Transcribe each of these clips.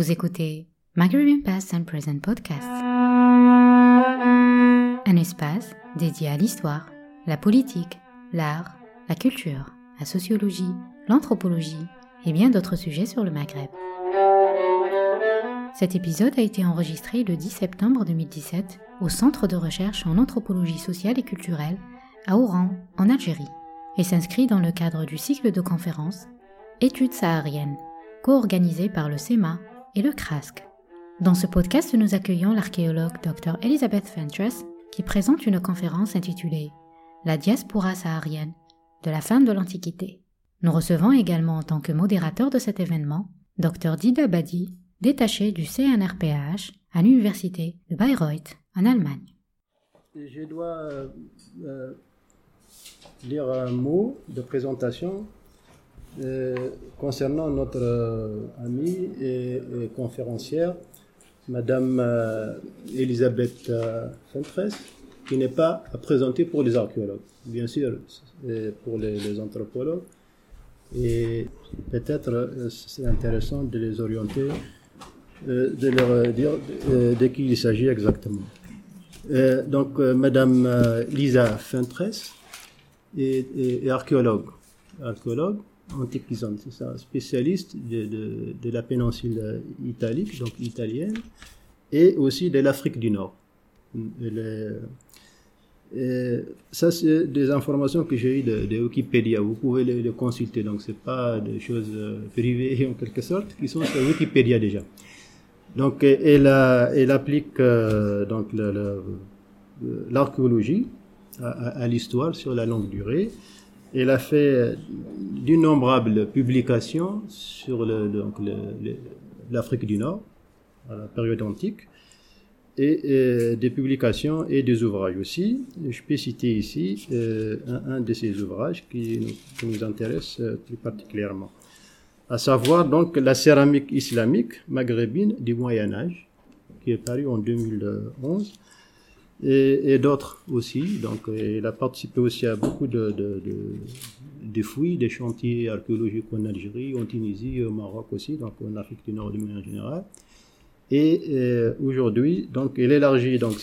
Vous écoutez Maghrébin Past and Present Podcast, un espace dédié à l'histoire, la politique, l'art, la culture, la sociologie, l'anthropologie et bien d'autres sujets sur le Maghreb. Cet épisode a été enregistré le 10 septembre 2017 au Centre de recherche en anthropologie sociale et culturelle à Oran, en Algérie, et s'inscrit dans le cadre du cycle de conférences Études sahariennes, co-organisé par le SEMA et le CRASC. Dans ce podcast, nous accueillons l'archéologue Dr Elizabeth Fentress qui présente une conférence intitulée La diaspora saharienne de la fin de l'Antiquité. Nous recevons également en tant que modérateur de cet événement Dr Dida Badi, détaché du CNRPH à l'université de Bayreuth en Allemagne. Je dois euh, euh, lire un mot de présentation euh, concernant notre euh, amie et, conférencière, Madame euh, Elisabeth Fentress, qui n'est pas à présenter pour les archéologues, bien sûr, pour les, anthropologues. Et peut-être c'est intéressant de les orienter, de leur dire de qui il s'agit exactement. donc, Madame Lisa Fentress est, est archéologue. archéologue c'est ça, spécialiste de, de, la péninsule italique, donc italienne, et aussi de l'Afrique du Nord. ça, c'est des informations que j'ai eues de, de, Wikipédia. Vous pouvez les, consulter. Donc, c'est pas des choses euh, privées en quelque sorte, qui sont sur Wikipédia déjà. Donc, elle, elle applique euh, donc l'archéologie à, à l'histoire sur la longue durée. Elle a fait d'innombrables publications sur l'Afrique du Nord, à la période antique, et, des publications et des ouvrages aussi. Je peux citer ici euh, un, de ces ouvrages qui, nous intéresse euh, plus particulièrement, à savoir donc la céramique islamique maghrébine du Moyen Âge, qui est paru en 2011 et, d'autres aussi. Donc, il a participé aussi à beaucoup de, fouilles, des chantiers archéologiques en Algérie, en Tunisie, au Maroc aussi, donc en Afrique du Nord de manière générale. Et euh, aujourd'hui, donc, il élargit donc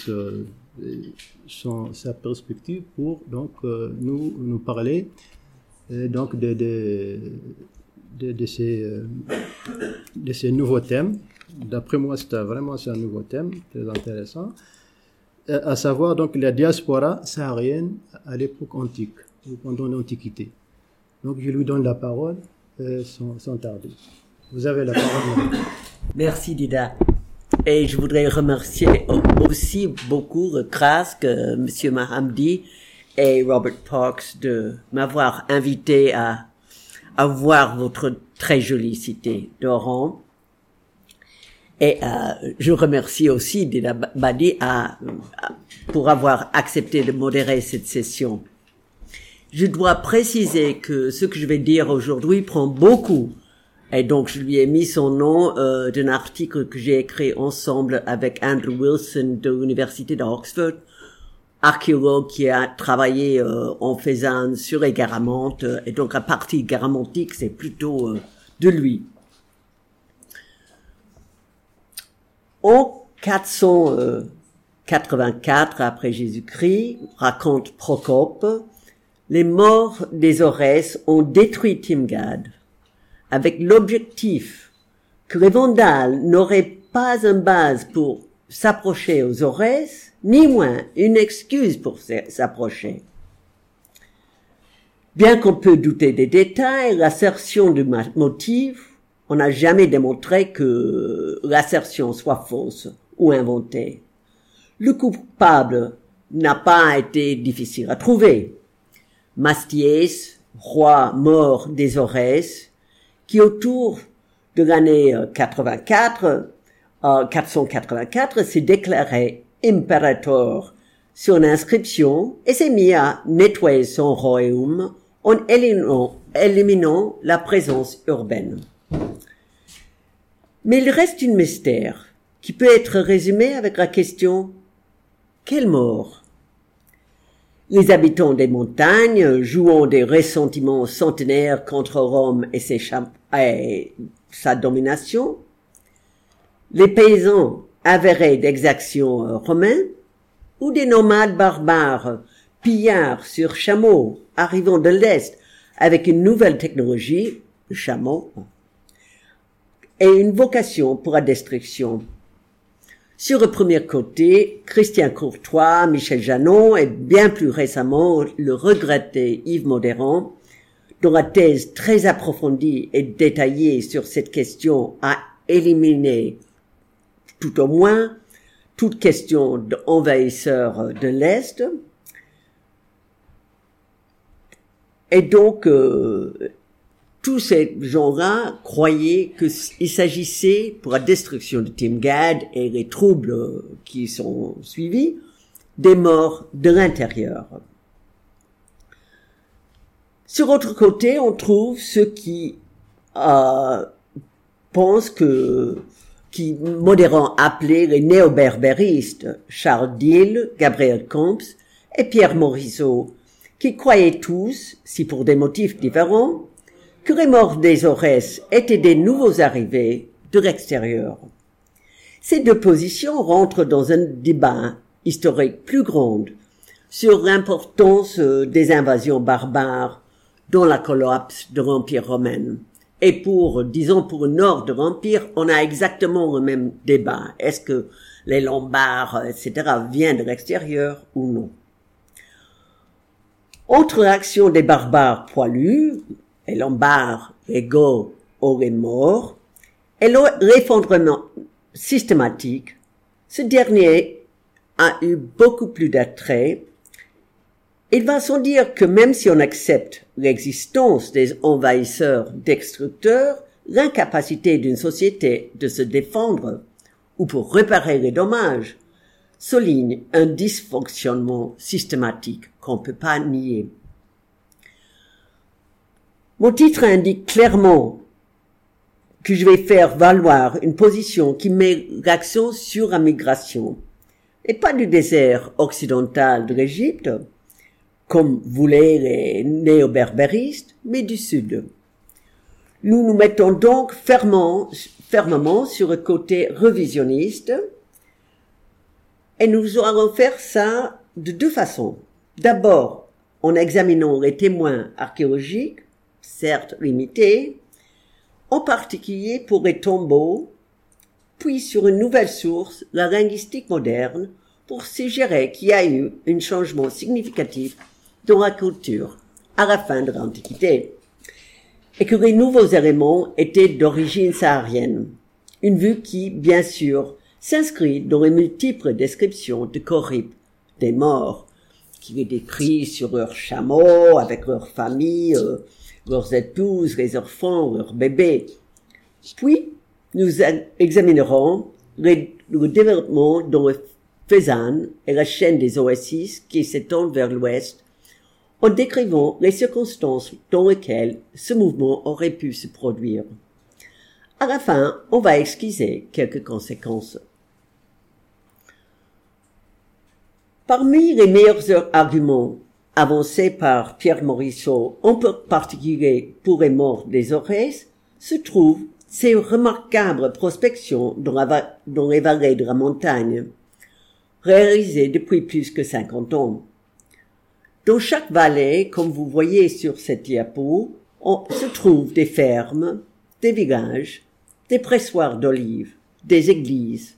son, sa perspective pour donc euh, nous nous parler euh, donc de, de, de, ces de ces nouveaux thèmes. D'après moi, c'est vraiment c'est un nouveau thème très intéressant. Euh, à savoir donc la diaspora saharienne à l'époque antique, pendant l'Antiquité. Donc je lui donne la parole euh, sans, sans, tarder. Vous avez la parole. Merci Dida. Et je voudrais remercier aussi beaucoup Krask, euh, Monsieur Mahamdi et Robert Parks de m'avoir invité à, à voir votre très jolie cité d'Oran et euh, je remercie aussi Dina Badi à, pour avoir accepté de modérer cette session. Je dois préciser que ce que je vais dire aujourd'hui prend beaucoup, et donc je lui ai mis son nom euh, d'un article que j'ai écrit ensemble avec Andrew Wilson de l'université d'Oxford, archéologue qui a travaillé euh, en faisant sur les Garamantes, et donc la partie garamantique c'est plutôt euh, de lui. En 484 après Jésus-Christ, raconte Procope, les morts des Aurès ont détruit Timgad avec l'objectif que les Vandales n'auraient pas une base pour s'approcher aux Aurès, ni moins une excuse pour s'approcher. Bien qu'on peut douter des détails, l'assertion du motif on n'a jamais démontré que l'assertion soit fausse ou inventée. Le coupable n'a pas été difficile à trouver. Mastiès, roi mort des Aurès, qui autour de l'année 84, euh, 484, s'est déclaré impérator sur l'inscription et s'est mis à nettoyer son royaume en éliminant la présence urbaine. Mais il reste une mystère qui peut être résumé avec la question quelle mort? Les habitants des montagnes, jouant des ressentiments centenaires contre Rome et sa domination, les paysans avérés d'exactions euh, romaines ou des nomades barbares pillards sur chameaux arrivant de l'Est avec une nouvelle technologie, le chameau, et une vocation pour la destruction. Sur le premier côté, Christian Courtois, Michel Janon et bien plus récemment le regretté Yves Modérant, dont la thèse très approfondie et détaillée sur cette question a éliminé tout au moins toute question d'envahisseurs de l'Est. Et donc, euh, tous ces gens-là croyaient qu'il s'agissait, pour la destruction de Timgad et les troubles qui sont suivis, des morts de l'intérieur. Sur l'autre côté, on trouve ceux qui euh, pensent que, qui modérant appelés les néo-berbéristes, Charles Dill, Gabriel Comps et Pierre Morisot, qui croyaient tous, si pour des motifs différents, morts des Aurès étaient des nouveaux arrivés de l'extérieur. Ces deux positions rentrent dans un débat historique plus grand sur l'importance euh, des invasions barbares dans la collapse de l'Empire romain. Et pour, disons, pour le nord de l'Empire, on a exactement le même débat. Est-ce que les Lombards, etc., viennent de l'extérieur ou non? Autre action des barbares poilus, et Lombard, égaux auraient mort, et l'effondrement systématique, ce dernier a eu beaucoup plus d'attrait. Il va sans dire que même si on accepte l'existence des envahisseurs destructeurs, l'incapacité d'une société de se défendre ou pour réparer les dommages souligne un dysfonctionnement systématique qu'on ne peut pas nier. Mon titre indique clairement que je vais faire valoir une position qui met l'accent sur la migration, et pas du désert occidental de l'Égypte, comme voulaient les néo-berbéristes, mais du sud. Nous nous mettons donc fermement, fermement sur le côté revisionniste, et nous allons faire ça de deux façons. D'abord, en examinant les témoins archéologiques, certes limités, en particulier pour les tombeaux, puis sur une nouvelle source, la linguistique moderne, pour suggérer qu'il y a eu un changement significatif dans la culture à la fin de l'Antiquité, et que les nouveaux éléments étaient d'origine saharienne, une vue qui, bien sûr, s'inscrit dans les multiples descriptions de Corrib, des morts, qui les décrit sur leurs chameaux, avec leurs familles, euh, leurs épouses, les enfants, leurs bébés. Puis, nous examinerons le, développement dans le Fezzan et la chaîne des Oasis qui s'étendent vers l'ouest, en décrivant les circonstances dans lesquelles ce mouvement aurait pu se produire. À la fin, on va excuser quelques conséquences. Parmi les meilleurs arguments avancé par Pierre Morisseau, en particulier pour les morts des Aurès, se trouvent ces remarquables prospections dans, les vallées de la montagne, réalisées depuis plus que 50 ans. Dans chaque vallée, comme vous voyez sur cette diapo, on se trouve des fermes, des villages, des pressoirs d'olives, des églises.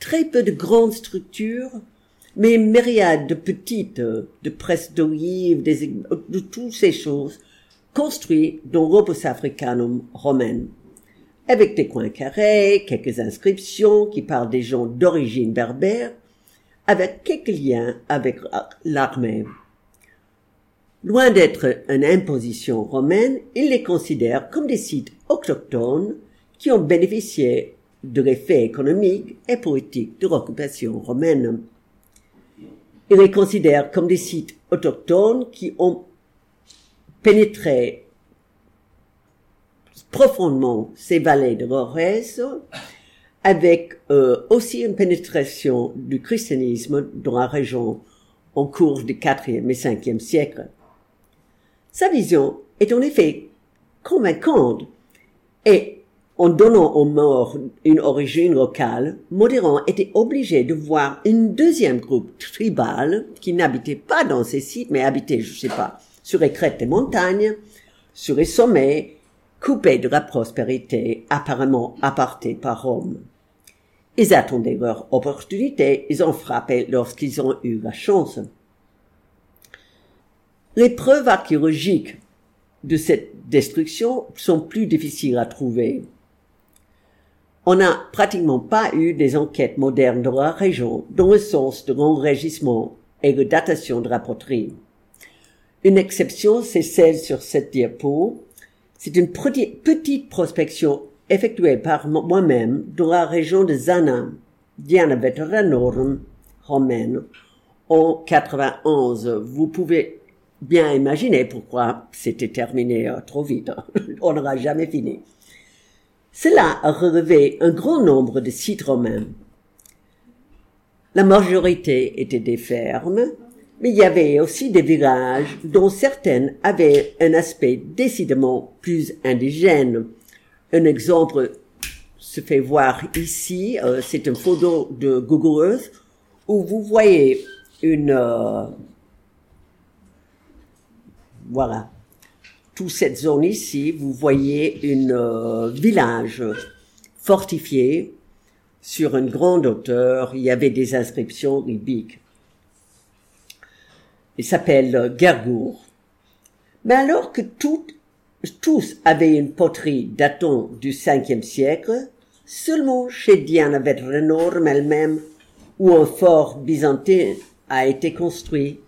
Très peu de grandes structures mais myriades de petites, de presses d'olives, de toutes ces choses, construites dans l'opus africanum romaine, avec des coins carrés, quelques inscriptions qui parlent des gens d'origine berbère, avec quelques liens avec l'armée. Loin d'être une imposition romaine, ils les considèrent comme des sites autochtones qui ont bénéficié de l'effet économique et politique de l'occupation romaine. Il les considère comme des sites autochtones qui ont pénétré profondément ces vallées de Rorès, avec euh, aussi une pénétration du christianisme dans la région en cours du IVe et Ve siècle. Sa vision est en effet convaincante et En donnant aux morts une origine locale, Modérant était obligé de voir une deuxième groupe tribal qui n'habitait pas dans ces sites, mais habitait, je sais pas, sur les crêtes des montagnes, sur les sommets, coupés de la prospérité apparemment apartée par Rome. Ils attendaient leur opportunité, ils ont frappé lorsqu'ils ont eu la chance. Les preuves archéologiques de cette destruction sont plus difficiles à trouver. On n'a pratiquement pas eu des enquêtes modernes dans la région dans le sens de l'enregistrement et de datation de la poterie. Une exception, c'est celle sur cette diapo. C'est une petite prospection effectuée par moi-même dans la région de Zana, Diana Veteranorum, romaine, en 91. Vous pouvez bien imaginer pourquoi c'était terminé euh, trop vite. On n'aura jamais fini. Cela a relevé un grand nombre de sites romains. La majorité étaient des fermes, mais il y avait aussi des villages dont certaines avaient un aspect décidément plus indigène. Un exemple se fait voir ici, euh, c'est une photo de Google Earth où vous voyez une... Euh, voilà, toute cette zone ici, vous voyez une euh, village fortifié sur une grande hauteur. Il y avait des inscriptions bibliques. Il s'appelle Gergour. Mais alors que tous avaient une poterie datant du 5 siècle, seulement chez Diana Vedrenorm elle-même, où un fort byzantin a été construit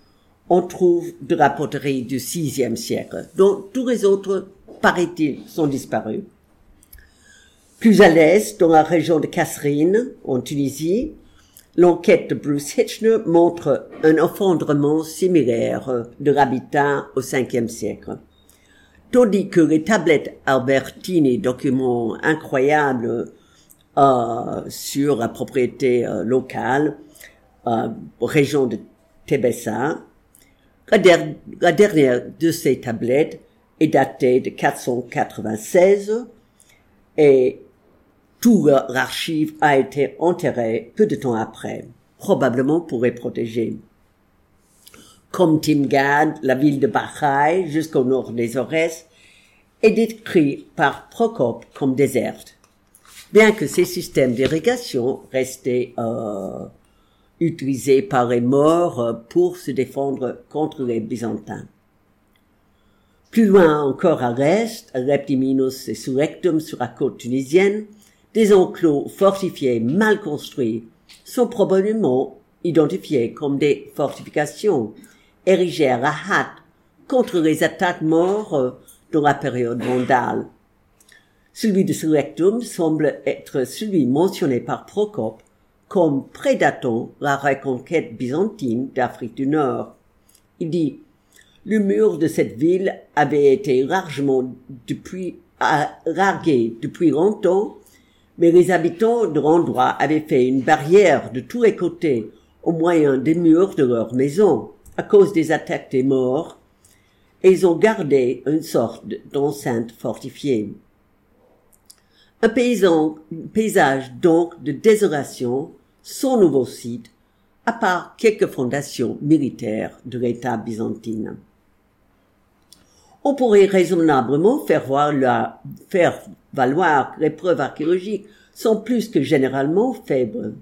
on trouve de la poterie du VIe siècle, dont tous les autres, paraît-il, sont disparus. Plus à l'est, dans la région de Kasserine, en Tunisie, l'enquête de Bruce Hitchner montre un effondrement similaire de l'habitat au Ve siècle. Tandis que les tablettes Albertini, documents incroyables euh, sur la propriété euh, locale, euh, région de Tébessa, la, dernière de ces tablettes est datée de 496 et tout l'archive a été enterré peu de temps après, probablement pour les protéger. Comme Timgad, la ville de Bachai, jusqu'au nord des Aurès, est décrite par Procope comme déserte. Bien que ces systèmes d'irrigation restaient euh, utilisé par les morts pour se défendre contre les Byzantins. Plus loin encore à l'est, à Reptiminus et Surrectum sur la côte tunisienne, des enclos fortifiés mal construits sont probablement identifiés comme des fortifications érigées à la hâte contre les attaques morts dans la période vandale. Celui de Surrectum semble être celui mentionné par Procope comme prédatant la reconquête byzantine d'Afrique du Nord. Il dit, le mur de cette ville avait été largement depuis, largué depuis longtemps, mais les habitants de l'endroit avaient fait une barrière de tous les côtés au moyen des murs de leur maison à cause des attaques des morts, et ils ont gardé une sorte d'enceinte fortifiée. Un paysan, paysage donc de désolation son nouveau site, à part quelques fondations militaires de l'État byzantine. On pourrait raisonnablement faire, voir la, valoir que les preuves archéologiques sont plus que généralement faibles.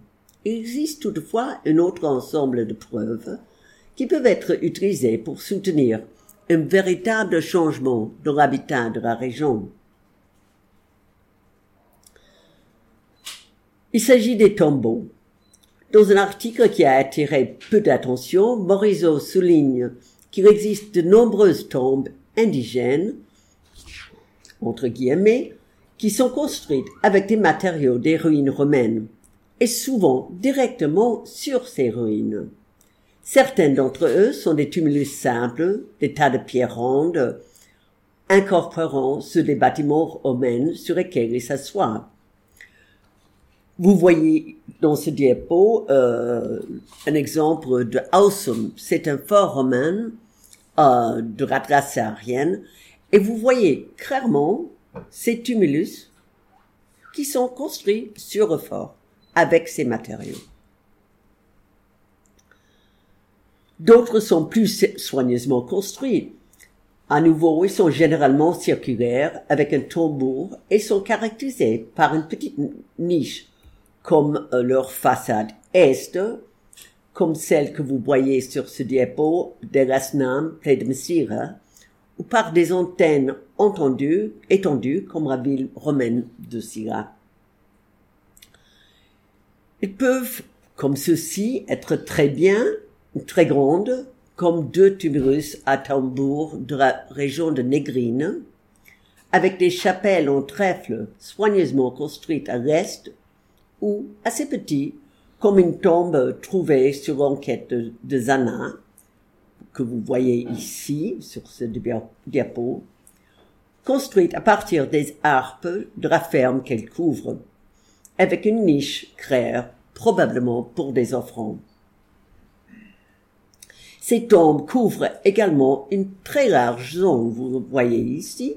Il existe toutefois un autre ensemble de preuves qui peuvent être utilisées pour soutenir un véritable changement dans l'habitat de la région. Il s'agit des tombeaux. Dans un article qui a attiré peu d'attention, Morisot souligne qu'il existe de nombreuses tombes indigènes, entre guillemets, qui sont construites avec des matériaux des ruines romaines, et souvent directement sur ces ruines. Certains d'entre eux sont des tumulus simples, des tas de pierres rondes, incorporant ceux des bâtiments romains sur lesquels ils s'assoient. Vous voyez dans ce diapo euh, un exemple de Ausum. C'est un fort romain euh, de la race et vous voyez clairement ces tumulus qui sont construits sur Refort avec ces matériaux. D'autres sont plus soigneusement construits. À nouveau, ils sont généralement circulaires avec un tambour et sont caractérisés par une petite niche comme euh, leur façade est, comme celle que vous voyez sur ce diapo d'Erasnam près de Messira, ou par des antennes entendues, étendues comme la ville romaine de Syra. Ils peuvent, comme ceci, être très bien, très grandes, comme deux tumulus à tambour de la région de Négrine, avec des chapelles en trèfle soigneusement construites à l'est, ou assez petits, comme une tombe trouvée sur l'enquête de, Zana, que vous voyez ici sur ce diapo, construite à partir des harpes de la ferme qu'elle couvre, avec une niche claire, probablement pour des offrandes. Ces tombes couvrent également une très large zone, vous voyez ici,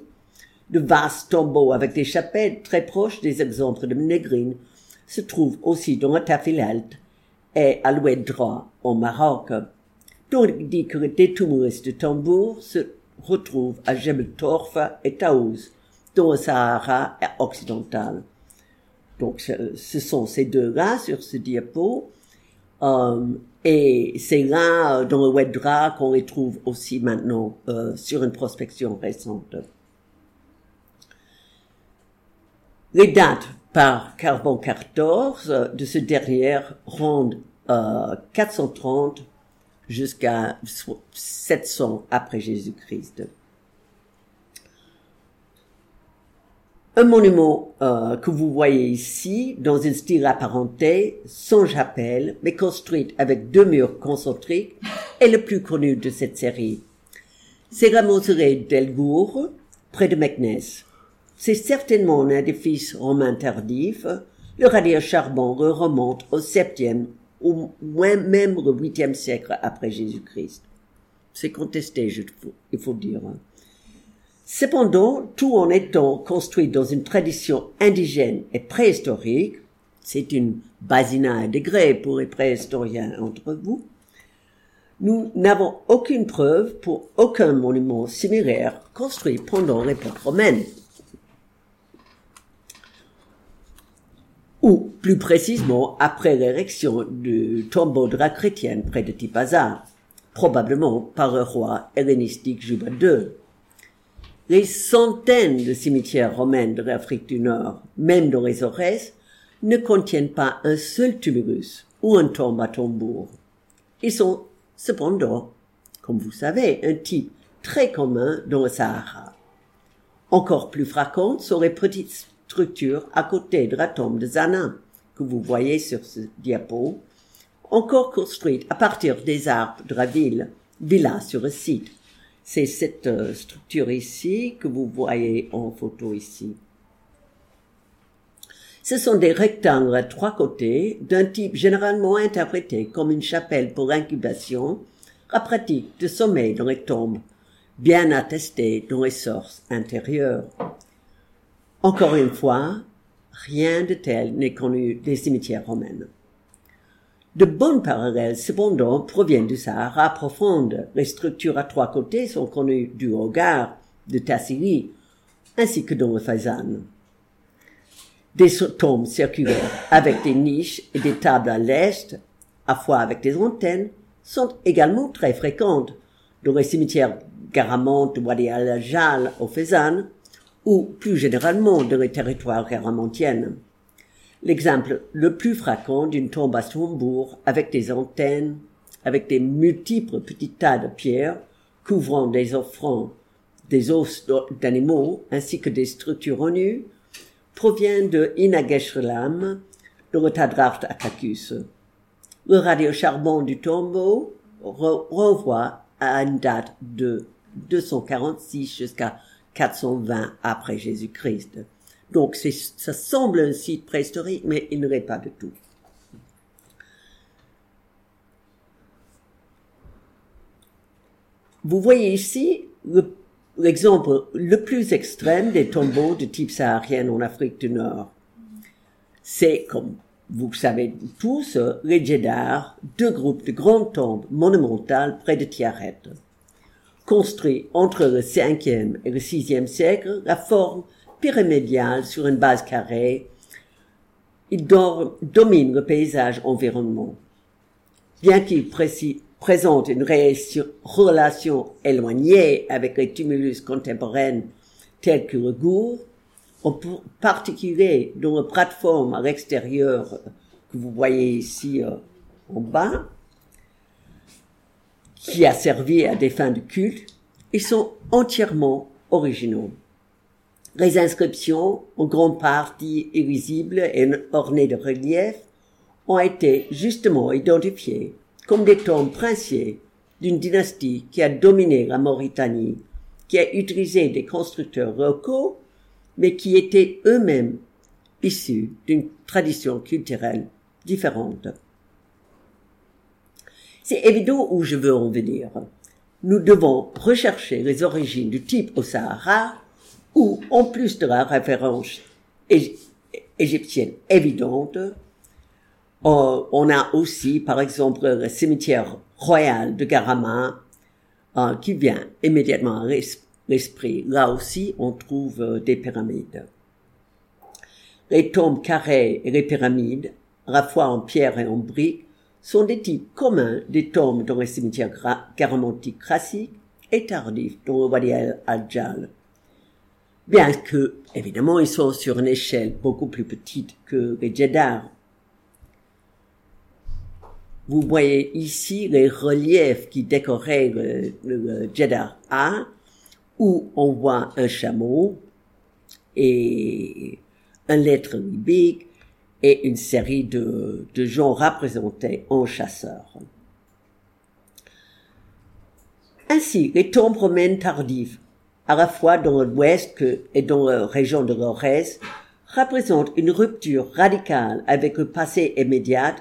de vastes tombeaux avec des chapelles très proches des exemples de Négrine se trouvent aussi dans la Tafilalt et à l'ouest droit au Maroc dit que des tumulus de tambour se retrouvent à Jebel et Taouz, dans le Sahara occidental. Donc, ce sont ces deux-là sur ce diapo. Euh, et c'est là, dans le Wedra, qu'on les trouve aussi maintenant euh, sur une prospection récente. Les dates par carbone 14 de ce dernier rendent euh, 430 jusqu'à 700 après Jésus-Christ. Un monument euh, que vous voyez ici, dans un style apparenté, sans chapelle, mais construit avec deux murs concentriques, est le plus connu de cette série. C'est la mausolée d'Elgour, près de Meknès. C'est certainement un édifice romain tardif. Le radier charbon remonte au septième au moins même le huitième siècle après Jésus-Christ. C'est contesté, il faut dire. Cependant, tout en étant construit dans une tradition indigène et préhistorique, c'est une basina à degrés pour les préhistoriens entre vous, nous n'avons aucune preuve pour aucun monument similaire construit pendant l'époque romaine. Ou plus précisément après l'érection du tombeau de la chrétienne près de Tipaza, probablement par le roi hellénistique Juba II. Les centaines de cimetières romains de l'Afrique du Nord, même dans les Aurès, ne contiennent pas un seul tumulus ou un tombe à tambour. Ils sont cependant, comme vous savez, un type très commun dans le Sahara. Encore plus fréquentes sont les petites structure à côté de la tombe de Zana, que vous voyez sur ce diapo, encore construite à partir des arbres de la ville, villa sur le site. C'est cette euh, structure ici que vous voyez en photo ici. Ce sont des rectangles à trois côtés d'un type généralement interprété comme une chapelle pour incubation, la pratique de sommeil dans les tombes, bien attestée dans les sources intérieures. Encore une fois, rien de tel n'est connu des cimetières romains. De bons parallèles, cependant, proviennent du Sahara profonde. Les structures à trois côtés sont connues du Hogar, de Tassili, ainsi que dans le Faisan. Des tombes circulaires avec des niches et des tables à l'est, à fois avec des antennes, sont également très fréquentes dans les cimetières Garamond, Wadi al-Jal au Faisan, ou plus généralement dans les territoires caramantiennes. L'exemple le plus fréquent d'une tombe à Sombourg avec des antennes, avec des multiples petits tas de pierres couvrant des offrandes, des os d'animaux ainsi que des structures en nu, provient de Inageshrelam, le Retadracht Akakus. Le radiocharbon du tombeau renvoie à une date de 246 jusqu'à 420 après Jésus-Christ. Donc ça semble un site préhistorique, mais il ne l'est pas du tout. Vous voyez ici l'exemple le, plus extrême des tombeaux de type saharien en Afrique du Nord. C'est, comme vous savez tous, les Djedar, deux groupes de grandes tombes monumentales près de Tiaret. Construits entre le 5e et le 6e siècle, la forme pyramidale sur une base carrée, ils dominent le paysage environnement. Bien qu'ils présentent une relation éloignée avec les tumulus contemporains tels que le Gour, en particulier dans la plateforme à l'extérieur que vous voyez ici euh, en bas, qui a servi à des fins de culte, ils sont entièrement originaux. Les inscriptions, en grande partie illisibles et ornées de reliefs, ont été justement identifiées comme des tombes princiers d'une dynastie qui a dominé la Mauritanie, qui a utilisé des constructeurs locaux mais qui étaient eux-mêmes issus d'une tradition culturelle différente. C'est évident où je veux en venir. Nous devons rechercher les origines du type au Sahara, où, en plus de la référence égyptienne évidente, on a aussi, par exemple, le cimetière royal de Garama, euh, qui vient immédiatement à l'esprit. Là aussi, on trouve euh, des pyramides. Les tombes carrées et les pyramides, à la fois en pierre et en briques, sont des types communs des tombes dans les cimetières garamantiques classiques et tardifs dans le Wadi al-Jal. Bien que, évidemment, ils sont sur une échelle beaucoup plus petite que les Djedar. Vous voyez ici les reliefs qui décoraient le, le Djedar A où on voit un chameau et un lettre libique et une série de, de gens représentés en chasseurs. Ainsi, les tombes romaines tardives, à la fois dans l'ouest et dans la région de l'Orès, représentent une rupture radicale avec le passé immédiat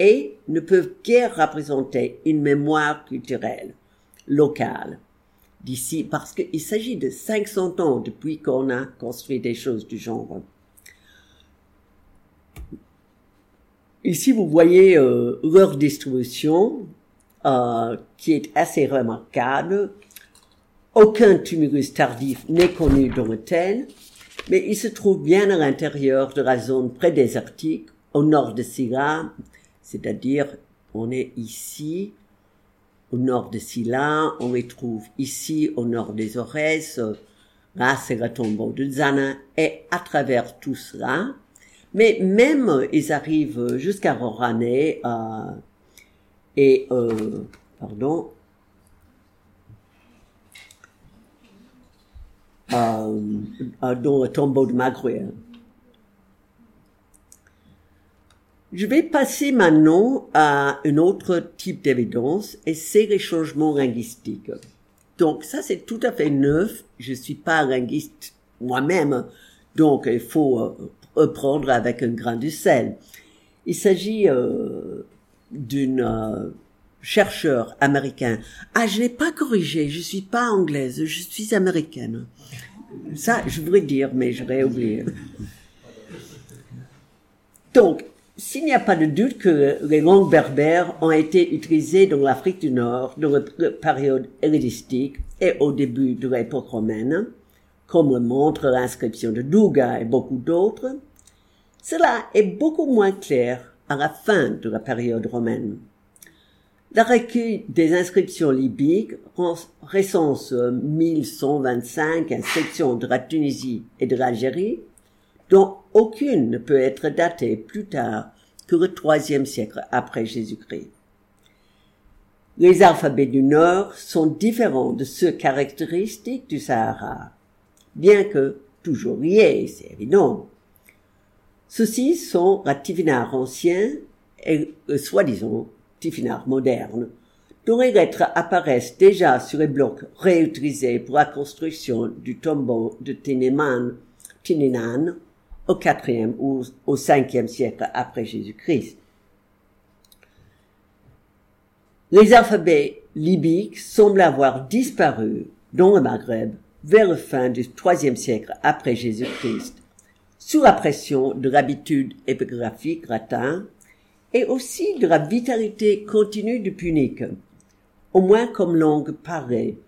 et ne peuvent guère représenter une mémoire culturelle locale d'ici, parce qu'il s'agit de 500 ans depuis qu'on a construit des choses du genre. Ici, vous voyez euh, leur distribution, euh, qui est assez remarquable. Aucun tumulus tardif n'est connu dans le tel, mais il se trouve bien à l'intérieur de la zone prédésertique, au nord de Silla, c'est-à-dire on est ici, au nord de Silla, on les trouve ici au nord des Aurès, là c'est le tombeau de Zana, et à travers tout cela, mais même ils arrivent jusqu'à Rorané euh, et euh, pardon euh, dans le tombeau de Magruel. Je vais passer maintenant à un autre type d'évidence et c'est les changements linguistiques. Donc ça c'est tout à fait neuf. Je suis pas linguiste moi-même, donc il faut euh, prendre avec un grain de sel. Il s'agit euh, d'une euh, chercheur américain. Ah, je n'ai pas corrigé, je suis pas anglaise, je suis américaine. Ça, je voudrais dire, mais j'aurais oublié. Donc, s'il n'y a pas de doute que les langues berbères ont été utilisées dans l'Afrique du Nord dans la période hellénistique et au début de l'époque romaine, comme le montre l'inscription de Douga et beaucoup d'autres, cela est beaucoup moins clair à la fin de la période romaine. La recueil des inscriptions libyques recense 1125 inscriptions de la Tunisie et de l'Algérie, dont aucune ne peut être datée plus tard que le troisième siècle après Jésus-Christ. Les alphabets du Nord sont différents de ceux caractéristiques du Sahara, bien que toujours liés, c'est évident. Ceux-ci sont la tifinagh ancien et le soi-disant tifinagh moderne, dont les lettres apparaissent déjà sur les blocs réutilisés pour la construction du tombeau de Tiniman, Tininan au quatrième ou au cinquième siècle après Jésus-Christ. Les alphabets libyques semblent avoir disparu dans le Maghreb vers la fin du troisième siècle après Jésus-Christ, sous la pression de l'habitude épigraphique latin et aussi de la vitalité continue du punique, au moins comme langue parée.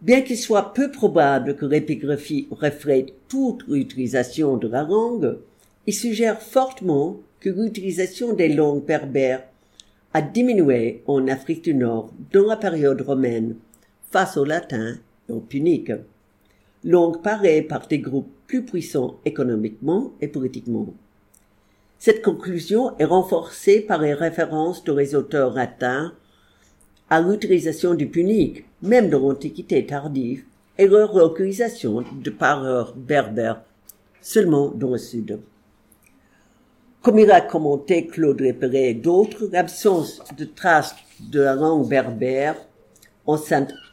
Bien qu'il soit peu probable que l'épigraphie reflète toute l'utilisation de la langue, il suggère fortement que l'utilisation des langues berbères a diminué en Afrique du Nord dans la période romaine face au latin au punique, langue parée par des groupes plus puissants économiquement et politiquement. Cette conclusion est renforcée par les références de les auteurs latins à l'utilisation du punique, même dans l'Antiquité tardive, et leur localisation de parleurs berbères seulement dans le sud. Comme il a commenté Claude Répéré et d'autres, l'absence de traces de la langue berbère en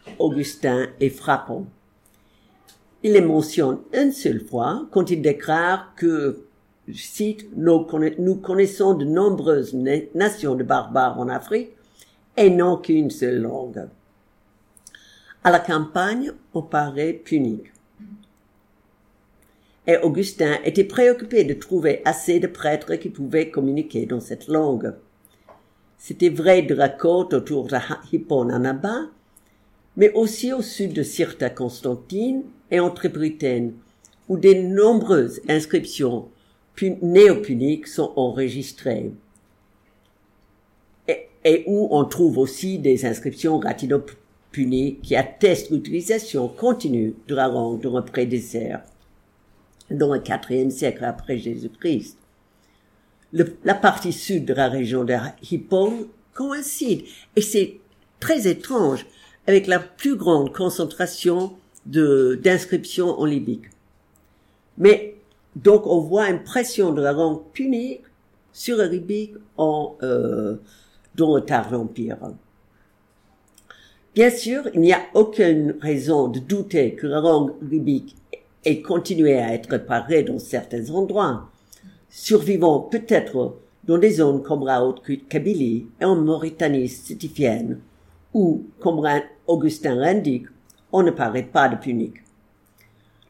Saint-Augustin est frappant. Il les mentionne une seule fois quand il déclare que, je cite, nous connaissons de nombreuses nations de barbares en Afrique et non qu'une seule langue. À la campagne, on paraît punique et Augustin était préoccupé de trouver assez de prêtres qui pouvaient communiquer dans cette langue. C'était vrai de la côte autour de Hippon mais aussi au sud de Syrta Constantine et en Tribritaine, où de nombreuses inscriptions néopuniques sont enregistrées. Et, où on trouve aussi des inscriptions latino-puniques qui attestent l'utilisation continue de la langue de nos prédécesseurs dans le quatrième siècle après Jésus-Christ. La partie sud de la région de Hippon coïncide, et c'est très étrange, avec la plus grande concentration de, d'inscriptions en libique. Mais, donc on voit une pression de la langue punique sur le libique en, euh, dans le tard l'Empire. Bien sûr, il n'y a aucune raison de douter que la langue libique et continuer à être paré dans certains endroits, survivant peut-être dans des zones comme la Haute-Kabylie et en Mauritanie sétifienne, où, comme Augustin l'indique, on ne paraît pas de punique.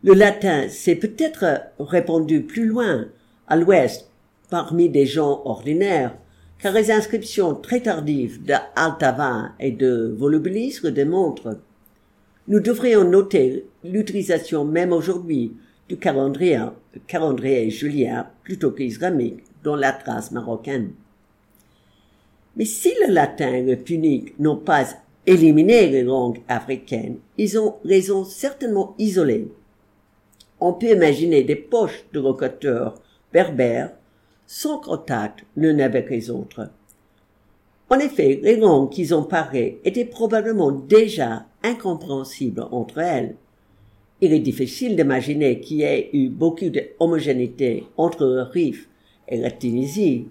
Le latin s'est peut-être répandu plus loin, à l'ouest, parmi des gens ordinaires, car les inscriptions très tardives d'Altava et de Volubilis le démontrent. Nous devrions noter l'utilisation même aujourd'hui du calendrier, calendrier julien plutôt qu'islamique dans la trace marocaine. Mais si le latin et le punique n'ont pas éliminé les langues africaines, ils ont, ont certainement isolées. On peut imaginer des poches de locuteurs berbères sans contact l'une avec les autres. En effet, les langues qu'ils ont parées étaient probablement déjà incompréhensibles entre elles. Il est difficile d'imaginer qu'il y ait eu beaucoup d'homogénéité entre le Rif et la Tunisie,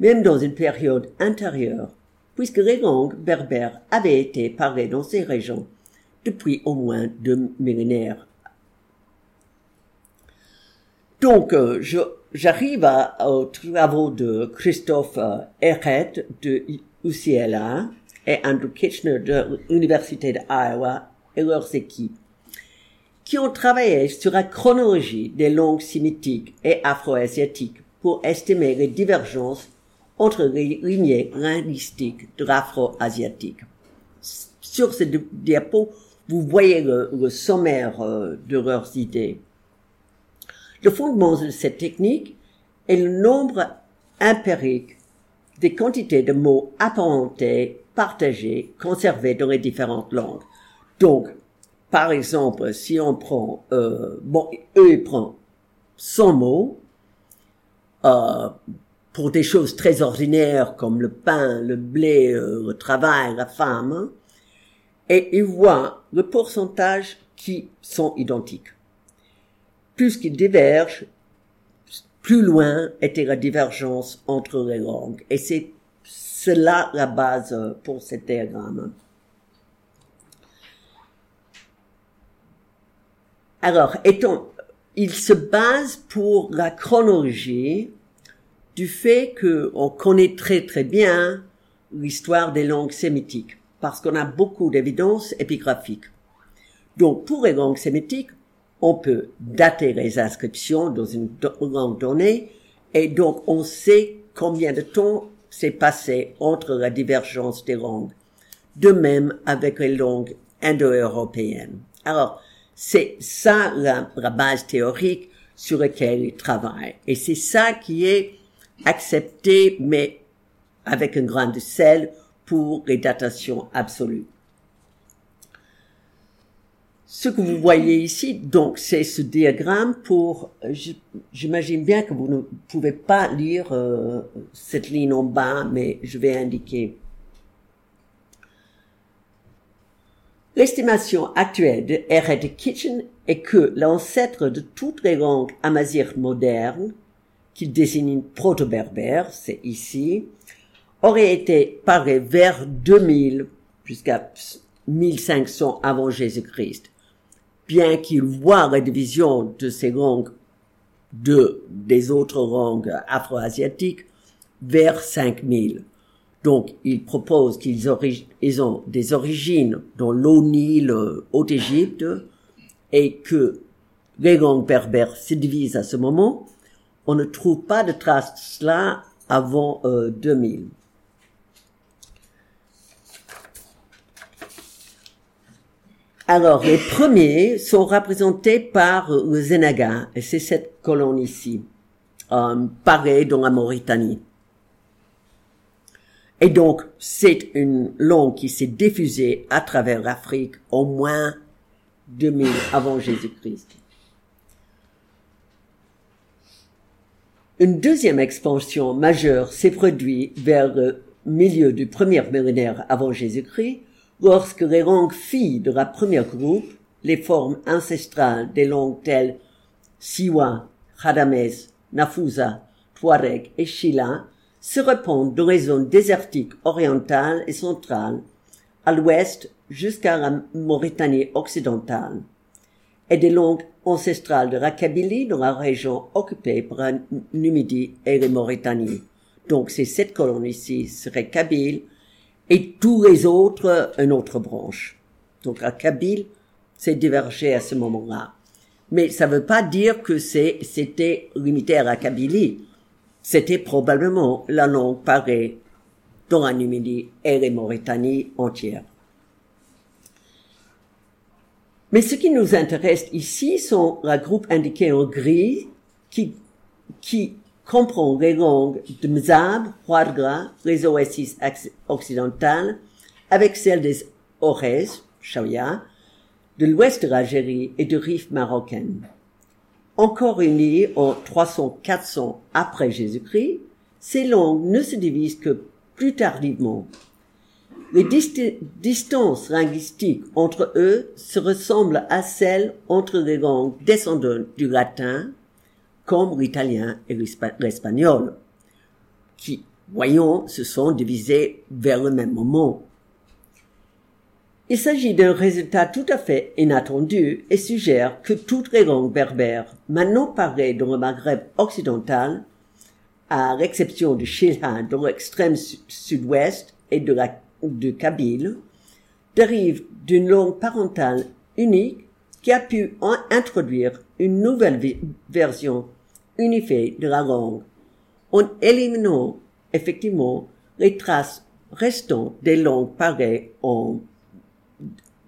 même dans une période intérieure, puisque les langues berbères avaient été parlées dans ces régions depuis au moins deux millénaires. Donc, euh, j'arrive aux travaux de Christophe Erret de UCLA et Andrew Kitchener de l'Université d'Iowa et leurs équipes qui ont travaillé sur la chronologie des langues sémitiques et afro-asiatiques pour estimer les divergences entre les lignées linguistiques de l'afro-asiatique. Sur ce diapo, vous voyez le, sommaire euh, de leurs idées. Le fondement de cette technique est le nombre empirique des quantités de mots apparentés, partagés, conservés dans les différentes langues. Donc, par exemple, si on prend, euh, bon, eux, ils prennent 100 mots, euh, pour des choses très ordinaires comme le pain, le blé, euh, le travail, la femme, et ils voient le pourcentage qui sont identiques. Plus qu'ils divergent, plus loin était la divergence entre les langues. Et c'est cela la base pour ce diagramme. Alors, étant, il se base pour la chronologie du fait qu'on connaît très très bien l'histoire des langues sémitiques, parce qu'on a beaucoup d'évidences épigraphiques. Donc, pour les langues sémitiques, on peut dater les inscriptions dans une langue donnée et donc on sait combien de temps s'est passé entre la divergence des langues. De même avec les langues indo-européennes. Alors, c'est ça la, la, base théorique sur laquelle il travaille. Et c'est ça qui est accepté, mais avec un grain de sel pour les datations absolues. Ce que vous voyez ici, donc, c'est ce diagramme pour, j'imagine bien que vous ne pouvez pas lire euh, cette ligne en bas, mais je vais indiquer. L'estimation actuelle de R.Ed Kitchen est que l'ancêtre de toutes les langues amazighes modernes, qui désignent proto-berbère, c'est ici, aurait été parlé vers 2000 jusqu'à 1500 avant Jésus-Christ bien qu'il voit la division de ces langues de, des autres langues afro-asiatiques vers 5000. Donc, il propose qu'ils ont des origines dans l'eau Nil, Haute-Égypte, et que les langues berbères se divisent à ce moment. On ne trouve pas de traces de cela avant 2000. Euh, Alors, les premiers sont représentés par Zenaga, et c'est cette colonne ici, euh, dans la Mauritanie. Et donc, c'est une langue qui s'est diffusée à travers l'Afrique au moins 2000 avant Jésus-Christ. Une deuxième expansion majeure s'est produite vers le milieu du premier millénaire avant Jésus-Christ lorsque les langues filles de la première groupe, les formes ancestrales des langues telles Siwa, Khadamez, Nafusa, Touareg et Shila, se répandent dans les zones désertiques orientales et centrales, à l'ouest jusqu'à la Mauritanie occidentale, et des langues ancestrales de la dans la région occupée par la Numidie et les Mauritanie. Donc c'est cette colonne ici serait Kabyle, et tous les autres une autre branche. Donc la s'est divergé à ce moment-là. Mais ça ne veut pas dire que c'était limité à la Kabylie. C'était probablement la langue parée dans la Numidie et les Mauritanie entières. Mais ce qui nous intéresse ici sont la groupe indiquée en gris qui, qui comprend les langues de Mzab, Huargra, les Oasis occidentales, avec celles des Orez, Chawia, de l'ouest de l'Algérie et de Rif marocaine. Encore unies en 300-400 après Jésus-Christ, ces langues ne se divisent que plus tardivement. Les distances linguistiques entre eux se ressemblent à celles entre les langues descendantes du latin, comme l'italien et l'espagnol, qui, voyons, se sont divisés vers le même moment. Il s'agit d'un résultat tout à fait inattendu et suggère que toutes les langues berbères maintenant parlées dans le Maghreb occidental, à l'exception du Shilha dans l'extrême sud-ouest et de la, de Kabyle, dérivent d'une langue parentale unique qui a pu introduire une nouvelle version unifié de la langue, en éliminant effectivement les traces restantes des langues parées en,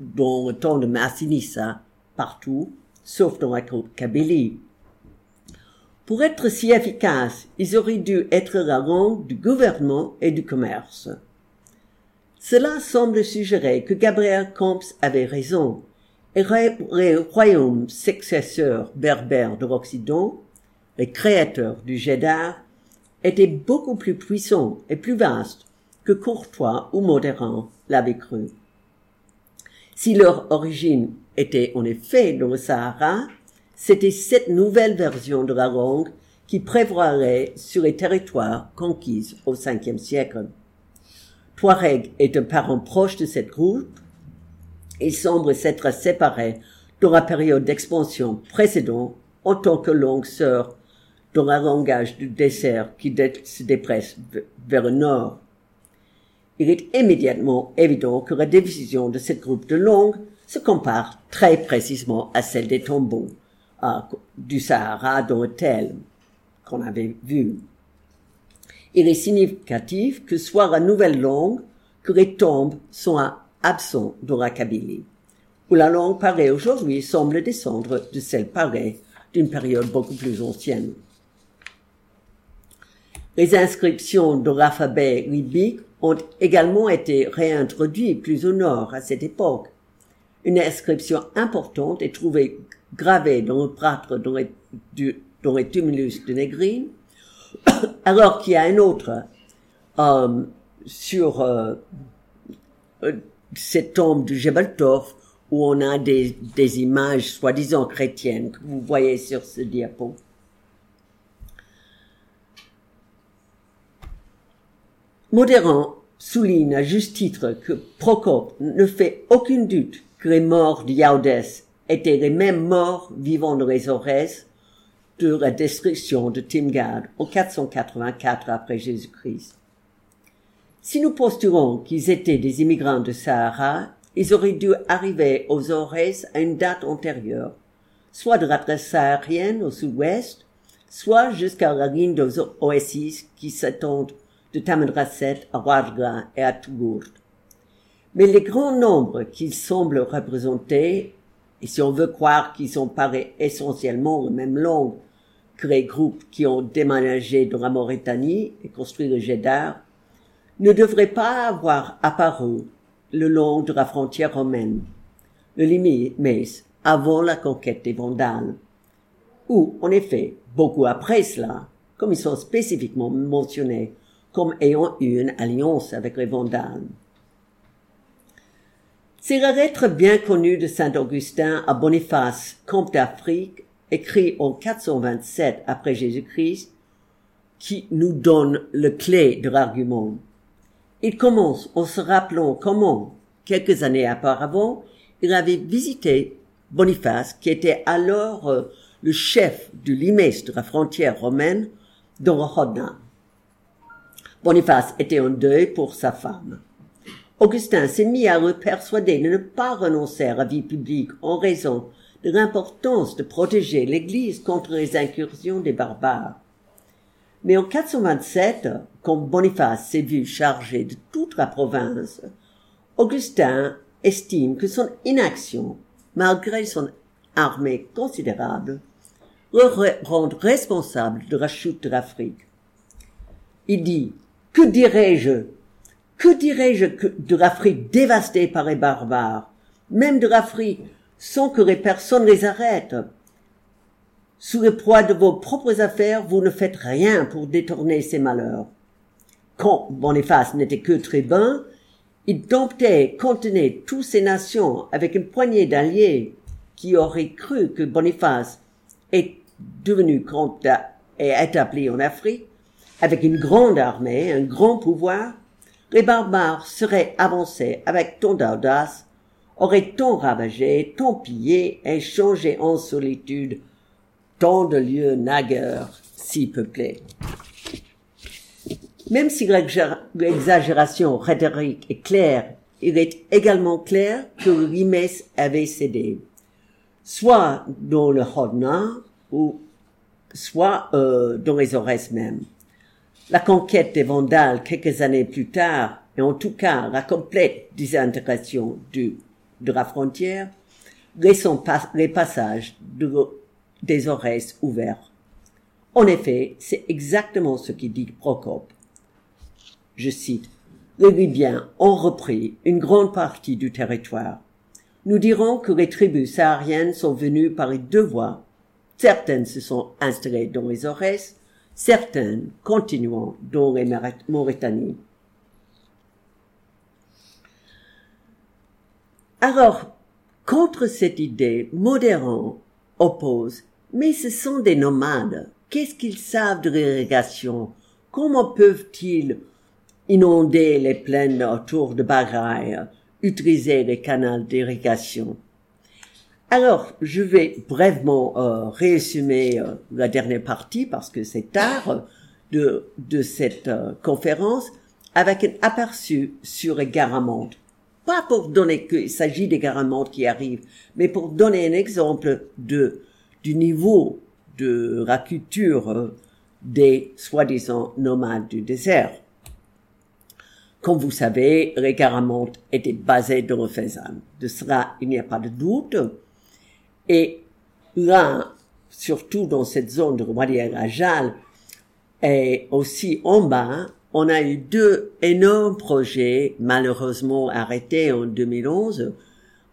dans le temps de Massinissa partout, sauf dans la Kabylie. Pour être si efficaces, ils auraient dû être la langue du gouvernement et du commerce. Cela semble suggérer que Gabriel Camps avait raison, et les royaumes successeurs berbères de l'Occident les créateurs du Jeddah, étaient beaucoup plus puissants et plus vastes que Courtois ou Modérant l'avaient cru. Si leur origine était en effet dans le Sahara, c'était cette nouvelle version de la langue qui prévoirait sur les territoires conquis au Ve siècle. Touareg est un parent proche de cette groupe. Il semble s'être séparé dans la période d'expansion précédente en tant que longue sœur dans un langage du dessert qui se dépresse vers le nord. Il est immédiatement évident que la division de cette groupe de langues se compare très précisément à celle des tombeaux, du Sahara dans tel qu'on avait vu. Il est significatif que soit la nouvelle langue que les tombes sont absents dans la où la langue parée aujourd'hui semble descendre de celle parée d'une période beaucoup plus ancienne. Les inscriptions de l'alphabet libyque ont également été réintroduites plus au nord à cette époque. Une inscription importante est trouvée gravée dans le prêtre dans les, tumulus de Négrine, alors qu'il y a un autre euh, sur euh, euh, cette tombe de Jebel où on a des, images soi-disant chrétiennes que vous voyez sur ce diapo. Modérant souligne à juste titre que Procope ne fait aucun doute que les morts de Yaudès étaient les mêmes morts vivant les Aurès de la destruction de Timgad en 484 après Jésus-Christ. Si nous postulons qu'ils étaient des immigrants de Sahara, ils auraient dû arriver aux Aurès à une date antérieure, soit de la trace saharienne au sud-ouest, soit jusqu'à la ligne des Oasis qui s'étendent de Tamanrasset à Ouargla et à Tougourt. Mais les grands nombres qu'ils semblent représenter, et si on veut croire qu'ils ont parlé essentiellement la même langue les groupes qui ont déménagé dans la Mauritanie et construit le Jeddah, ne devraient pas avoir apparu le long de la frontière romaine, le Limès, avant la conquête des Vandales, ou, en effet, beaucoup après cela, comme ils sont spécifiquement mentionnés comme ayant eu une alliance avec les Vandales. C'est la lettre bien connue de Saint Augustin à Boniface, comte d'Afrique, écrit en 427 après Jésus-Christ, qui nous donne le clé de l'argument. Il commence en se rappelant comment, quelques années auparavant, il avait visité Boniface, qui était alors euh, le chef du limès de la frontière romaine, dans le Rodin. Boniface était en deuil pour sa femme. Augustin s'est mis à le persuader de ne pas renoncer à la vie publique en raison de l'importance de protéger l'Église contre les incursions des barbares. Mais en 427, quand Boniface s'est vu chargé de toute la province, Augustin estime que son inaction, malgré son armée considérable, le rend responsable de la chute de l'Afrique. Il dit, que dirais-je? Que dirais-je de l'Afrique dévastée par les barbares, même de l'Afrique sans que les personnes les arrêtent sous le poids de vos propres affaires, vous ne faites rien pour détourner ces malheurs. Quand Boniface n'était que tribun, il domptait, contenait toutes ces nations avec une poignée d'alliés qui auraient cru que Boniface est devenu comte et établi en Afrique, avec une grande armée, un grand pouvoir, les barbares seraient avancés avec tant d'audace, auraient tant ravagé, tant pillé et changé en solitude tant de lieux naguère si peuplés. Même si l'exagération rhétorique est claire, il est également clair que Rimès avait cédé, soit dans le Hodna ou soit euh, dans les Aurès même. La conquête des Vandales quelques années plus tard, et en tout cas la complète désintégration de la frontière, laissant les passages de des Aurès ouverts. En effet, c'est exactement ce qui dit Procope. Je cite, les Libyens ont repris une grande partie du territoire. Nous dirons que les tribus sahariennes sont venues par les deux voies. Certaines se sont installées dans les Aurès, certaines continuant dans les Mauritanie. Alors, contre cette idée, Modérant oppose mais ce sont des nomades. Qu'est-ce qu'ils savent de l'irrigation? Comment peuvent-ils inonder les plaines autour de Bahreïn, utiliser les canaux d'irrigation? Alors, je vais brièvement euh, résumer euh, la dernière partie parce que c'est tard de, de cette euh, conférence avec un aperçu sur les garamantes. Pas pour donner qu'il s'agit des garamantes qui arrivent, mais pour donner un exemple de du niveau de la culture des soi-disant nomades du désert. Comme vous savez, les Garamontes étaient basés dans le Faisan. De cela, il n'y a pas de doute. Et là, surtout dans cette zone de Wadi Rajal, et aussi en bas, on a eu deux énormes projets, malheureusement arrêtés en 2011.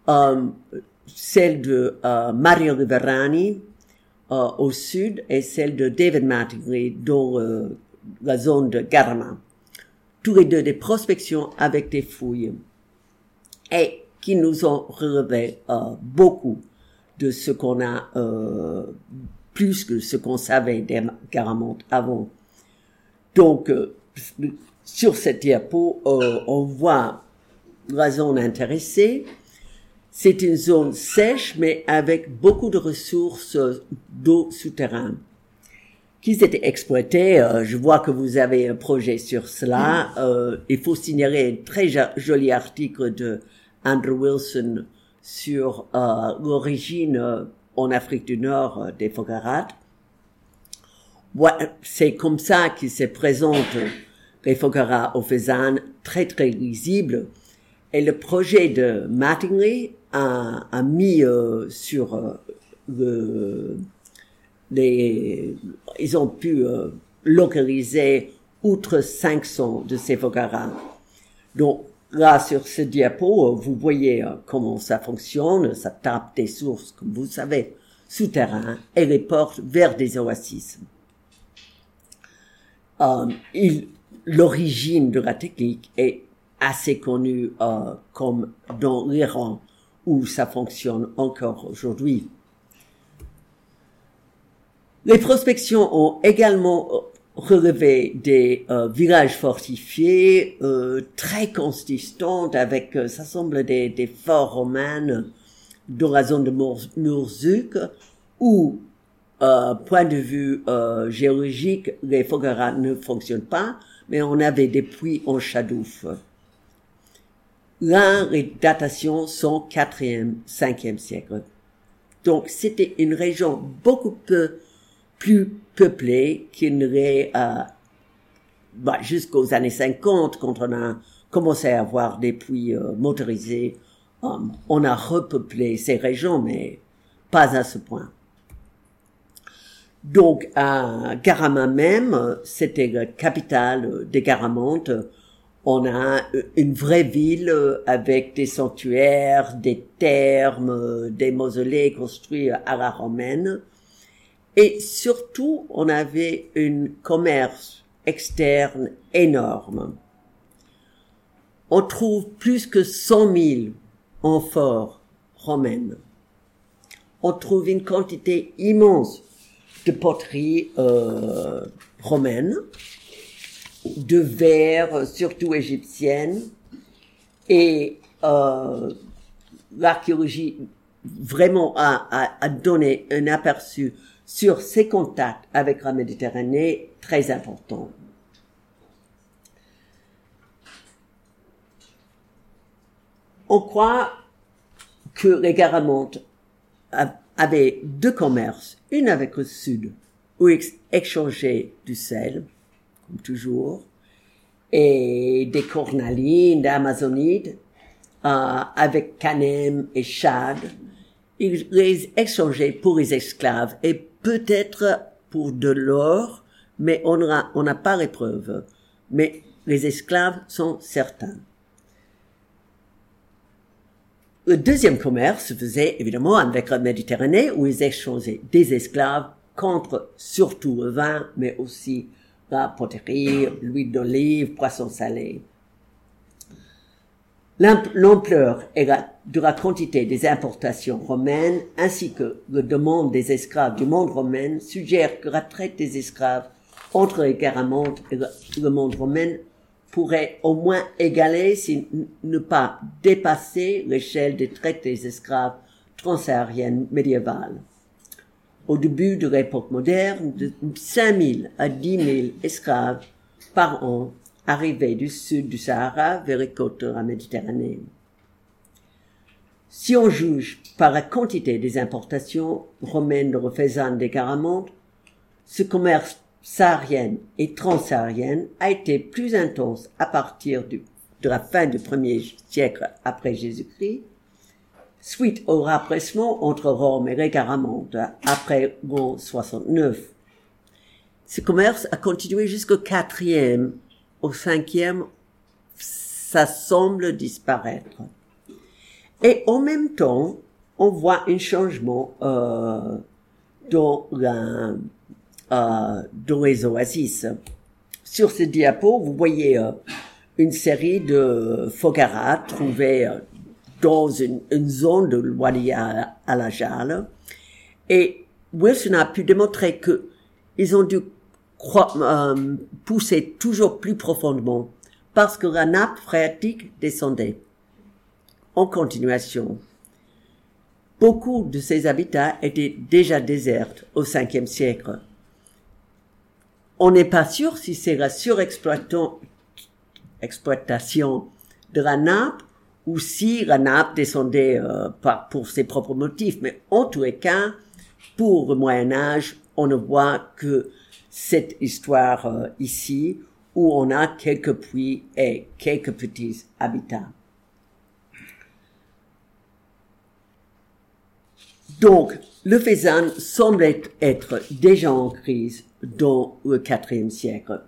Euh, celle de euh, Mario Riverani euh, au sud et celle de David Mattingly dans euh, la zone de Garama. Tous les deux des prospections avec des fouilles et qui nous ont relevé euh, beaucoup de ce qu'on a plus que ce qu'on savait des Garamontes avant. Donc, sur cette diapo, on voit la zone intéressée, c'est une zone sèche, mais avec beaucoup de ressources d'eau souterraine qui étaient exploitées. Euh, je vois que vous avez un projet sur cela. Euh, il faut signaler un très joli article de Andrew Wilson sur euh, l'origine en Afrique du Nord des Fogarats. c'est comme ça qu'il se présente les Fogarats au Faisan, très très lisible. Et le projet de Mattingly a, mis euh, sur euh, le, les, ils ont pu euh, localiser outre 500 de ces fogaras. Donc là, sur ce diapo, vous voyez comment ça fonctionne. Ça tape des sources, comme vous savez, souterrains et les porte vers des oasis. L'origine de la technique est assez connue comme dans l'Iran où ça fonctionne encore aujourd'hui. Les prospections ont également relevé des euh, villages fortifiés euh, très consistants avec, euh, ça semble des, des forts romains dans la zone de Murzuk où, point de vue géologique, les fogaras ne fonctionnent pas, mais on avait des puits en chadouf. Là, les datations sont 4e, 5e siècle. Donc, c'était une région beaucoup plus peuplée qu'il n'aurait euh, bah, jusqu'aux années 50, quand on a commencé à avoir des puits euh, motorisés. Euh, on a repeuplé ces régions, mais pas à ce point. Donc, à Garama même, c'était la capitale des Garamantes, on a une vraie ville avec des sanctuaires, des thermes, des mausolées construits à la romaine. Et surtout, on avait un commerce externe énorme. On trouve plus que 100 000 amphores romaines. On trouve une quantité immense de poteries euh, romaines de verre, surtout égyptienne, et euh, l'archéologie vraiment a, a, donné un aperçu sur ses contacts avec la Méditerranée très important. On croit que les Garamontes avaient deux commerces, une avec le sud, où ils échangeaient du sel, comme toujours, et des cornalines, d'amazonides, euh, avec Canem et Chad. Ils les échangeaient pour les esclaves et peut-être pour de l'or, mais on n'a on n'a pas les preuves. Mais les esclaves sont certains. Le deuxième commerce se faisait évidemment avec la Méditerranée où ils échangeaient des esclaves contre surtout le vin, mais aussi la poterie, l'huile d'olive, poisson salé. L'ampleur de la quantité des importations romaines ainsi que le demande des esclaves du monde romain suggère que la traite des esclaves entre les Garamontes et le monde romain pourrait au moins égaler, si ne pas dépasser l'échelle des traites des esclaves transsahariennes médiévales au début de l'époque moderne, de 5000 à 10 000 esclaves par an arrivaient du sud du Sahara vers les côtes de la Méditerranée. Si on juge par la quantité des importations romaines de Refaisan des Caramantes, ce commerce saharien et transsaharienne a été plus intense à partir du, de la fin du premier siècle après Jésus-Christ, suite au rapprochement entre Rome et les après l'an 69. Ce commerce a continué jusqu'au quatrième, au cinquième, ça semble disparaître. Et en même temps, on voit un changement euh, dans, la, euh, les oasis. Sur ce diapo, vous voyez euh, une série de fogaras trouvés euh, dans une, une, zone de Wadi à, à la Jale. Et Wilson a pu démontrer que ils ont dû euh, pousser toujours plus profondément parce que la nappe phréatique descendait en continuation. Beaucoup de ces habitats étaient déjà déserts au Ve siècle. On n'est pas sûr si c'est la surexploitation de la nappe ou si la nappe descendait euh, pour ses propres motifs. Mais en tous les cas, pour le Moyen Âge, on ne voit que cette histoire euh, ici où on a quelques puits et quelques petits habitats. Donc, le faisan semble être déjà en crise dans le quatrième siècle.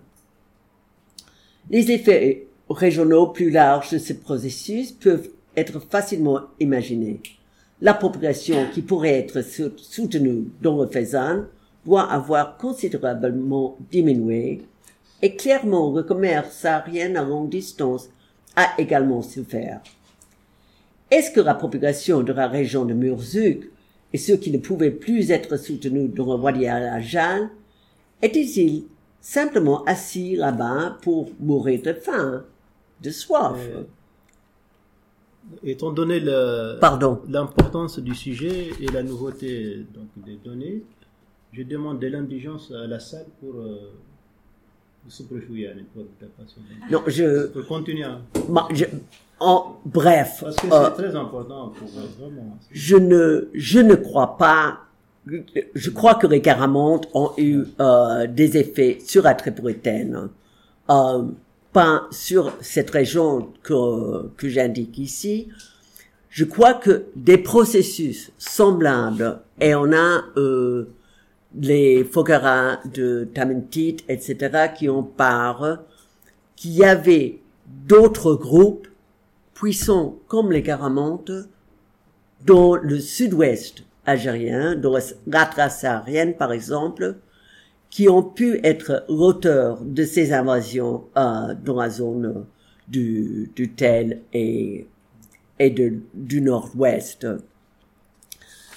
Les effets régionaux plus larges de ce processus peuvent être facilement imaginés. La population qui pourrait être soutenue dans le faisan doit avoir considérablement diminué et clairement le commerce saharien à longue distance a également souffert. Est-ce que la population de la région de Murzuk et ceux qui ne pouvaient plus être soutenus dans le Wadi al-Ajal étaient-ils simplement assis là-bas pour mourir de faim, de soif? Euh, Étant donné l'importance du sujet et la nouveauté donc, des données, je demande de l'indigence à la salle pour euh, non, je. Pour continuer. je, en bref. Parce que c'est euh, très important pour vraiment. Je ne, je ne crois pas. Je crois que les caramontes ont eu euh, des effets sur la tripolitaine, euh, pas sur cette région que, que j'indique ici. Je crois que des processus semblables, et on a euh, les Fogaras de Tamentit, etc., qui ont part qu'il y avait d'autres groupes puissants comme les Caramantes dans le sud-ouest algérien, dans la saharienne par exemple, qui ont pu être l'auteur de ces invasions euh, dans la zone du, du Tel et, et de, du nord-ouest.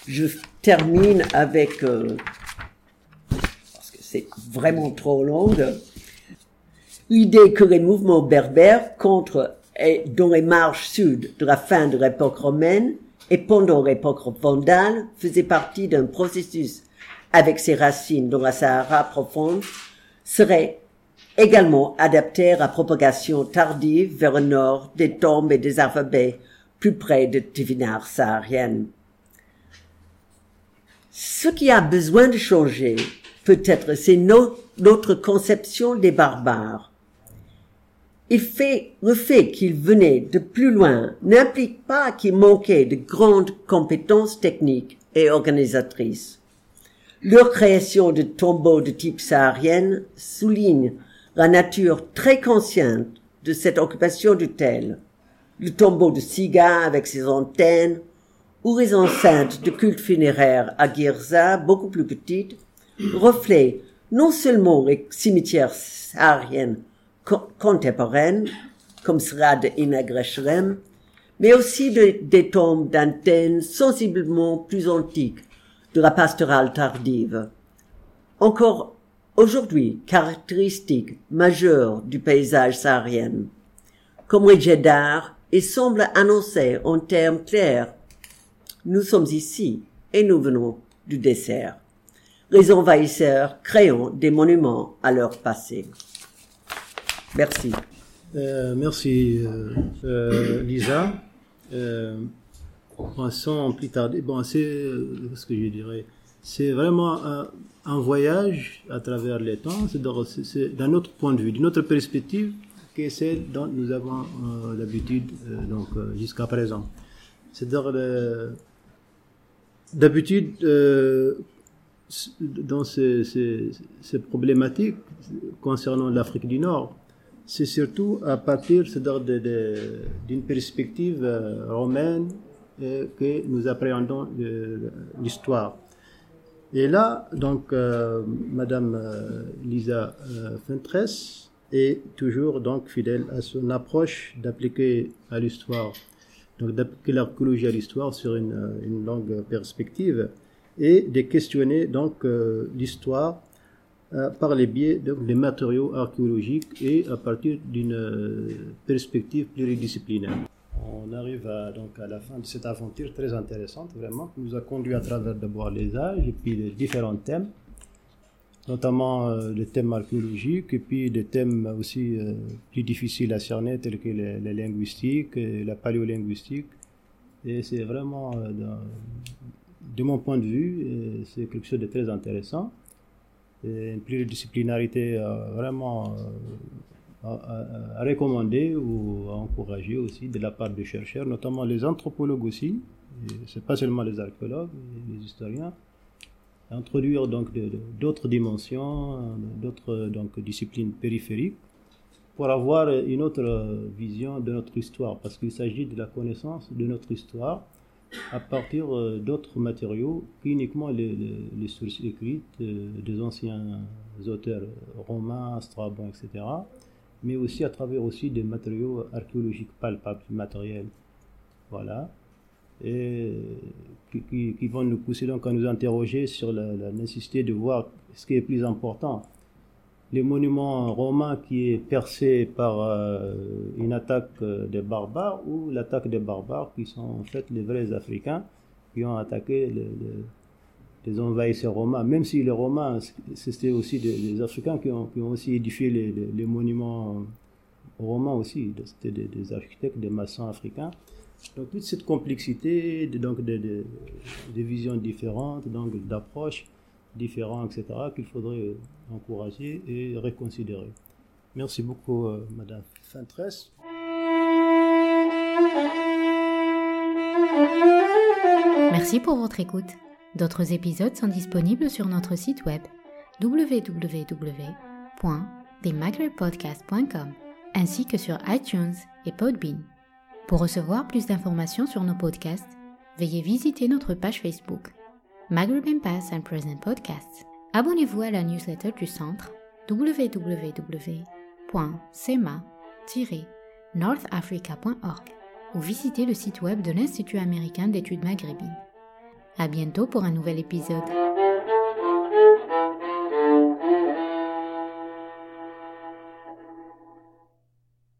Je termine avec euh, c'est vraiment trop long. L'idée que les mouvements berbères contre et dans les marches sud de la fin de l'époque romaine et pendant l'époque vandale faisait partie d'un processus avec ses racines dans la Sahara profonde serait également adapté à la propagation tardive vers le nord des tombes et des alphabets plus près de Tivinar saharienne. Ce qui a besoin de changer, Peut-être c'est notre conception des barbares. Fait, le fait qu'ils venaient de plus loin n'implique pas qu'ils manquaient de grandes compétences techniques et organisatrices. Leur création de tombeaux de type saharienne souligne la nature très consciente de cette occupation du tel. Le tombeau de Siga avec ses antennes, ou les enceintes de culte funéraire à Girza, beaucoup plus petites, reflète non seulement les cimetières sahariennes contemporaines, comme Srad et Nagrashrem, mais aussi des tombes d'antennes sensiblement plus antiques de la pastorale tardive. Encore aujourd'hui caractéristique majeure du paysage saharien. Comme les Jeddah, il semble annoncer en termes clairs, nous sommes ici et nous venons du dessert les envahisseurs créant des monuments à leur passé. Merci. Euh, merci, euh, euh, Lisa. bon, plus tarder, bon, c'est ce que je dirais, c'est vraiment un, voyage à travers les temps, c'est d'un autre point de vue, d'une autre perspective que celle dont nous avons l'habitude donc jusqu'à présent. C'est-à-dire d'habitude dans ces, problématiques concernant l'Afrique du Nord, c'est surtout à partir d'une perspective romaine que nous appréhendons l'histoire. Et là, donc, euh, Madame euh, Lisa euh, Fentress est toujours donc fidèle à son approche d'appliquer à l'histoire, donc d'appliquer l'archéologie à l'histoire sur une, une, longue perspective et de questionner donc l'histoire par les biais donc, des matériaux archéologiques et à partir d'une perspective pluridisciplinaire on arrive à, donc à la fin de cette aventure très intéressante, vraiment, qui nous a conduit à travers d'abord les âges et puis les différents thèmes, notamment euh, les thèmes archéologiques et puis des thèmes aussi euh, plus difficiles à cerner tels que les, linguistiques, et la paléolinguistique. Et c'est vraiment, euh, de mon point de vue, c'est quelque chose de très intéressant. Une pluridisciplinarité vraiment à, recommander ou à encourager aussi de la part des chercheurs, notamment les anthropologues aussi, c'est pas seulement les archéologues, les historiens, introduire donc d'autres dimensions, d'autres disciplines périphériques pour avoir une autre vision de notre histoire, parce qu'il s'agit de la connaissance de notre histoire à partir euh, d'autres matériaux qu'uniquement les, sources écrites euh, des anciens auteurs romains, Strabon, etc mais aussi à travers aussi des matériaux archéologiques palpables, matériels. Voilà. Et qui, qui, vont nous pousser donc à nous interroger sur la, nécessité de voir ce qui est plus important. Les monuments romains qui est percé par euh, une attaque euh, des barbares ou l'attaque des barbares qui sont en fait les vrais Africains qui ont attaqué le, le les envahisseurs romains, même si les Romains, c'était aussi des, Africains qui ont, qui ont, aussi édifié les, les, monuments romains aussi, c'était des, architectes, des maçons africains. Donc toute cette complexité, donc des, visions différentes, donc d'approches différentes, etc., qu'il faudrait encourager et reconsidérer. Merci beaucoup, euh, Madame Fintress. Merci pour votre écoute. D'autres épisodes sont disponibles sur notre site web www.themaghrebpodcast.com ainsi que sur iTunes et Podbean. Pour recevoir plus d'informations sur nos podcasts, veuillez visiter notre page Facebook Maghreb Past and Present Podcasts. Abonnez-vous à la newsletter du centre www.sema-northafrica.org ou visitez le site web de l'Institut américain d'études maghrébines. À bientôt pour un nouvel épisode.